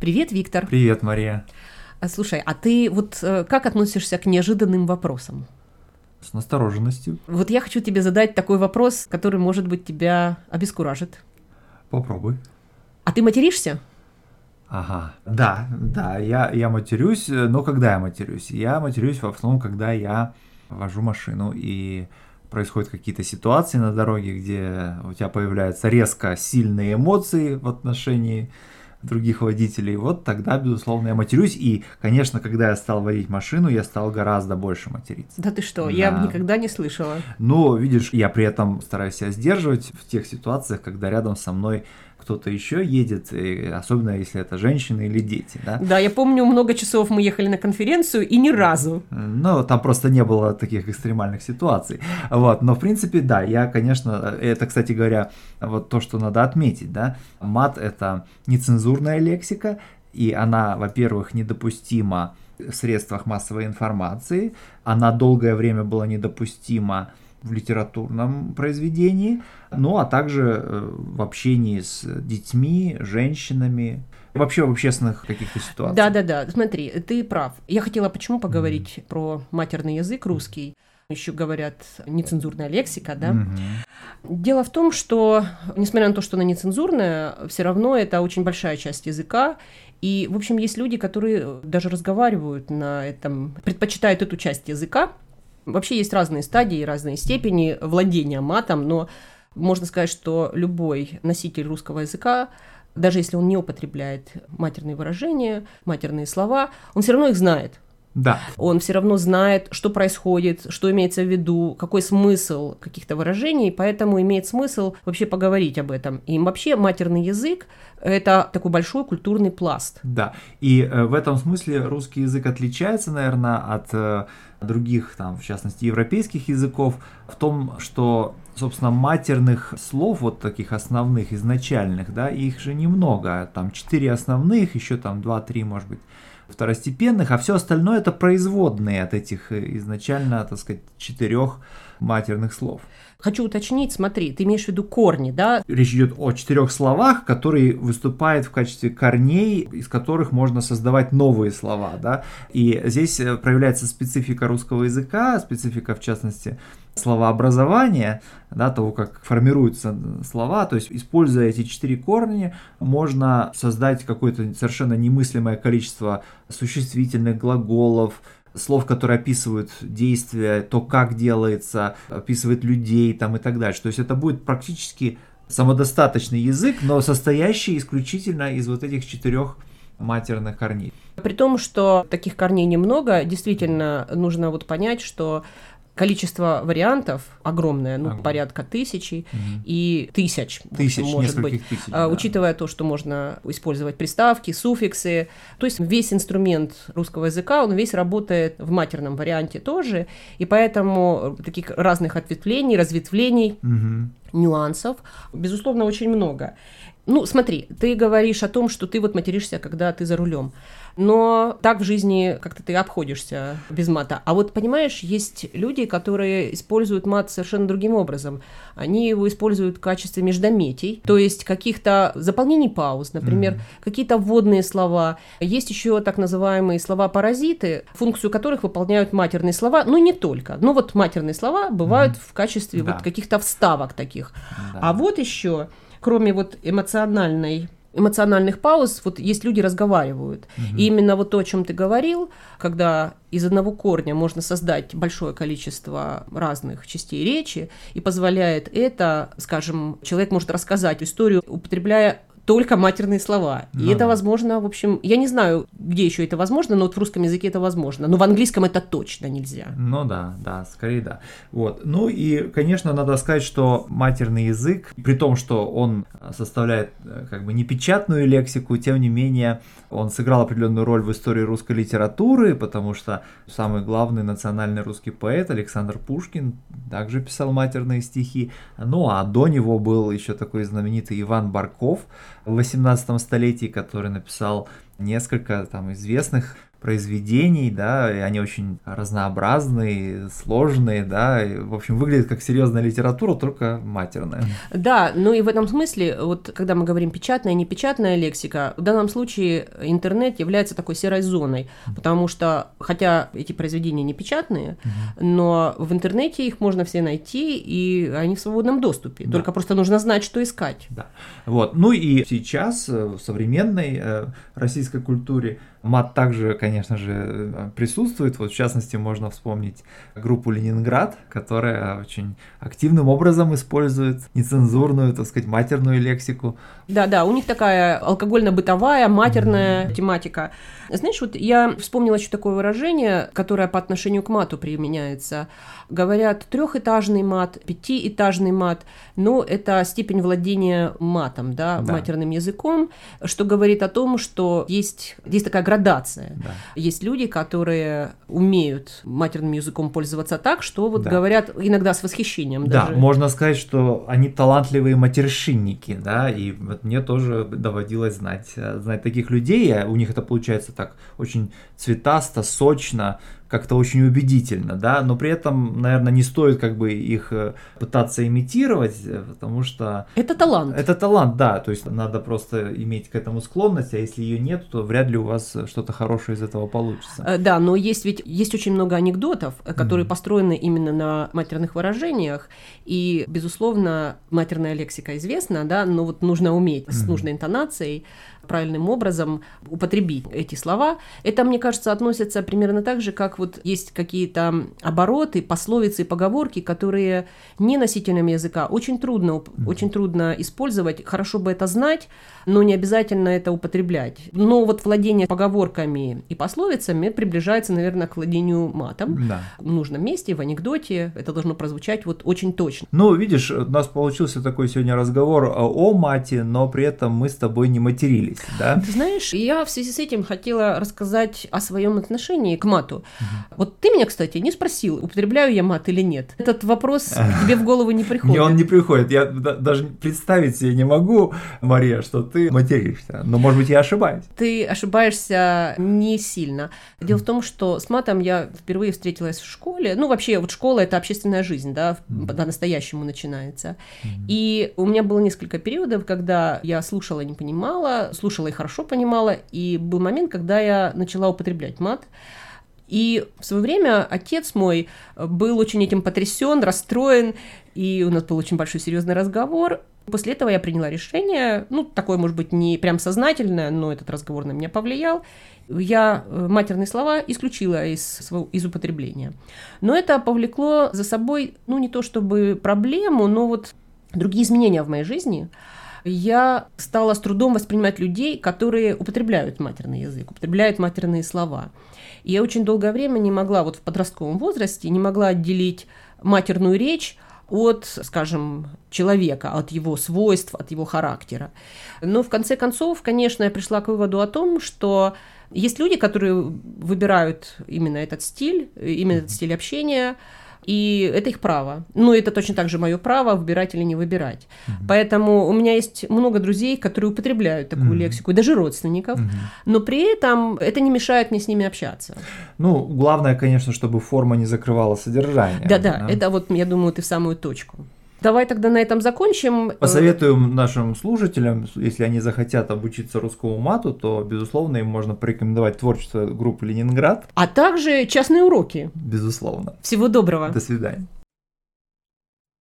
Привет, Виктор. Привет, Мария. А, Слушай, а ты вот э, как относишься к неожиданным вопросам? С настороженностью. Вот я хочу тебе задать такой вопрос, который, может быть, тебя обескуражит. Попробуй. А ты материшься? Ага. Да, да, я, я матерюсь, э, но когда я матерюсь? Я матерюсь в основном, когда я вожу машину и происходят какие-то ситуации на дороге, где у тебя появляются резко сильные эмоции в отношении других водителей, вот тогда, безусловно, я матерюсь. И, конечно, когда я стал водить машину, я стал гораздо больше материться. Да ты что, я Да. бы никогда не слышала. Но, видишь, я при этом стараюсь себя сдерживать в тех ситуациях, когда рядом со мной кто-то еще едет, и особенно если это женщины или дети, да. Да, я помню, много часов мы ехали на конференцию и ни разу. Ну, там просто не было таких экстремальных ситуаций. Вот. Но, в принципе, да, я, конечно, это, кстати говоря, вот то, что надо отметить, да. Мат – это нецензурная лексика, и она, во-первых, недопустима в средствах массовой информации, она долгое время была недопустима в литературном произведении, ну а также э, в общении с детьми, женщинами, вообще в общественных каких-то ситуациях. Да-да-да, смотри, ты прав. Я хотела почему поговорить про матерный язык русский. Еще говорят нецензурная лексика, да? Мгм. Дело в том, что, несмотря на то, что она нецензурная, все равно это очень большая часть языка. И, в общем, есть люди, которые даже разговаривают на этом, предпочитают эту часть языка. Вообще есть разные стадии, разные степени владения матом, но можно сказать, что любой носитель русского языка, даже если он не употребляет матерные выражения, матерные слова, он все равно их знает. Да. Он все равно знает, что происходит, что имеется в виду, какой смысл каких-то выражений, поэтому имеет смысл вообще поговорить об этом. И вообще матерный язык – это такой большой культурный пласт. Да, и э, в этом смысле русский язык отличается, наверное, от э, других, там, в частности, европейских языков в том, что, собственно, матерных слов, вот таких основных, изначальных, да, их же немного, там четыре основных, еще там два-три, может быть, второстепенных, а все остальное это производные от этих э, изначально, так сказать, четырех матерных слов. Хочу уточнить, смотри, ты имеешь в виду корни, да? Речь идет о четырех словах, которые выступают в качестве корней, из которых можно создавать новые слова, да. И здесь э, проявляется специфика русского языка, специфика, в частности, словообразования, да, того, как формируются слова, то есть, используя эти четыре корня, можно создать какое-то совершенно немыслимое количество существительных глаголов, слов, которые описывают действия, то, как делается, описывает людей там и так дальше. То есть это будет практически самодостаточный язык, но состоящий исключительно из вот этих четырех матерных корней. При том, что таких корней немного, действительно нужно вот понять, что количество вариантов огромное, ну, Огромное. порядка тысячи Мгм. и тысяч, общем, Тысяч, может быть. тысяч. А, да. Учитывая то, что можно использовать приставки, суффиксы, то есть весь инструмент русского языка, он весь работает в матерном варианте тоже, и поэтому таких разных ответвлений, разветвлений, Мгм. нюансов, безусловно, очень много. Ну, смотри, ты говоришь о том, что ты вот материшься, когда ты за рулем. Но так в жизни как-то ты обходишься без мата. А вот, понимаешь, есть люди, которые используют мат совершенно другим образом. Они его используют в качестве междометий, то есть каких-то заполнений пауз, например, Мгм. какие-то вводные слова. Есть еще так называемые слова-паразиты, функцию которых выполняют матерные слова, но не только. Но вот матерные слова бывают в качестве Да. вот каких-то вставок таких. Да. А вот еще, кроме вот эмоциональной эмоциональных пауз, вот есть люди разговаривают. Мгм. И именно вот то, о чем ты говорил, когда из одного корня можно создать большое количество разных частей речи, и позволяет это, скажем, человек может рассказать историю, употребляя только матерные слова. И Ну это да. возможно, в общем, я не знаю, где еще это возможно, но вот в русском языке это возможно. Но в английском это точно нельзя. Ну да, да, скорее да. Вот. Ну и, конечно, надо сказать, что матерный язык, при том, что он составляет э, как бы непечатную лексику, тем не менее, он сыграл определенную роль в истории русской литературы, потому что самый главный национальный русский поэт Александр Пушкин также писал матерные стихи. Ну а до него был еще такой знаменитый Иван Барков в 18 столетии, который написал несколько там известных произведений, да, и они очень разнообразные, сложные, да, и, в общем, выглядят как серьезная литература, только матерная. Да, ну и в этом смысле, вот когда мы говорим печатная, непечатная лексика, в данном случае интернет является такой серой зоной, потому что, хотя эти произведения не печатные, но в интернете их можно все найти, и они в свободном доступе, да. только просто нужно знать, что искать. Да, вот, ну и сейчас э, в современной э, российской культуре Мат также, конечно же, присутствует. Вот в частности можно вспомнить группу Ленинград, которая очень активным образом использует нецензурную, так сказать, матерную лексику. Да-да, у них такая алкогольно-бытовая, матерная mm-hmm. тематика. Знаешь, вот я вспомнила еще такое выражение, которое по отношению к мату применяется. Говорят трехэтажный мат, пятиэтажный мат, но это степень владения матом, да, да. матерным языком, что говорит о том, что есть, есть такая градация. Да. Есть люди, которые умеют матерным языком пользоваться так, что вот да. говорят иногда с восхищением. Да, даже. можно сказать, что они талантливые матершинники, да, и вот мне тоже доводилось знать, знать таких людей, а у них это получается так очень цветасто, сочно, как-то очень убедительно, да, но при этом, наверное, не стоит как бы их э, пытаться имитировать, э, потому что... Это талант. Это талант, да, то есть надо просто иметь к этому склонность, а если ее нет, то вряд ли у вас что-то хорошее из этого получится. Э, да, но есть ведь, есть очень много анекдотов, которые mm-hmm. построены именно на матерных выражениях, и, безусловно, матерная лексика известна, да, но вот нужно уметь mm-hmm. с нужной интонацией правильным образом употребить эти слова. Это, мне кажется, относится примерно так же, как вот есть какие-то обороты, пословицы и поговорки, которые не носителям языка очень трудно, mm-hmm. очень трудно использовать. Хорошо бы это знать, но не обязательно это употреблять. Но вот владение поговорками и пословицами приближается, наверное, к владению матом. Да. В нужном месте, в анекдоте это должно прозвучать вот очень точно. Ну, видишь, у нас получился такой сегодня разговор о мате, но при этом мы с тобой не матерились, да? Ты знаешь, я в связи с этим хотела рассказать о своем отношении к мату. Угу. Вот ты меня, кстати, не спросил, употребляю я мат или нет. Этот вопрос тебе в голову не приходит. Мне он не приходит. Я даже представить себе не могу, Мария, что ты материшься. Но, может быть, я ошибаюсь. Ты ошибаешься не сильно. Дело в том, что с матом я впервые встретилась в школе. Ну, вообще, вот школа – это общественная жизнь, да, по-настоящему начинается. И у меня было несколько периодов, когда я слушала не понимала, слушала и хорошо понимала, и был момент, когда я начала употреблять мат. И в свое время отец мой был очень этим потрясен, расстроен, и у нас был очень большой серьезный разговор. После этого я приняла решение, ну, такое, может быть, не прям сознательное, но этот разговор на меня повлиял. Я э, матерные слова исключила из, из употребления. Но это повлекло за собой, ну, не то чтобы проблему, но вот другие изменения в моей жизни. Я стала с трудом воспринимать людей, которые употребляют матерный язык, употребляют матерные слова. И я очень долгое время не могла, вот в подростковом возрасте, не могла отделить матерную речь от, скажем, человека, от его свойств, от его характера. Но в конце концов, конечно, я пришла к выводу о том, что есть люди, которые выбирают именно этот стиль, именно этот стиль общения, и это их право. Ну, это точно так же мое право выбирать или не выбирать. Mm-hmm. Поэтому у меня есть много друзей, которые употребляют такую mm-hmm. лексику, и даже родственников, mm-hmm. но при этом это не мешает мне с ними общаться. Ну, главное, конечно, чтобы форма не закрывала содержание. Да-да, да? это вот, я думаю, ты в самую точку. Давай тогда на этом закончим. Посоветуем нашим слушателям, если они захотят обучиться русскому мату, то, безусловно, им можно порекомендовать творчество группы «Ленинград». А также частные уроки. Безусловно. Всего доброго. До свидания.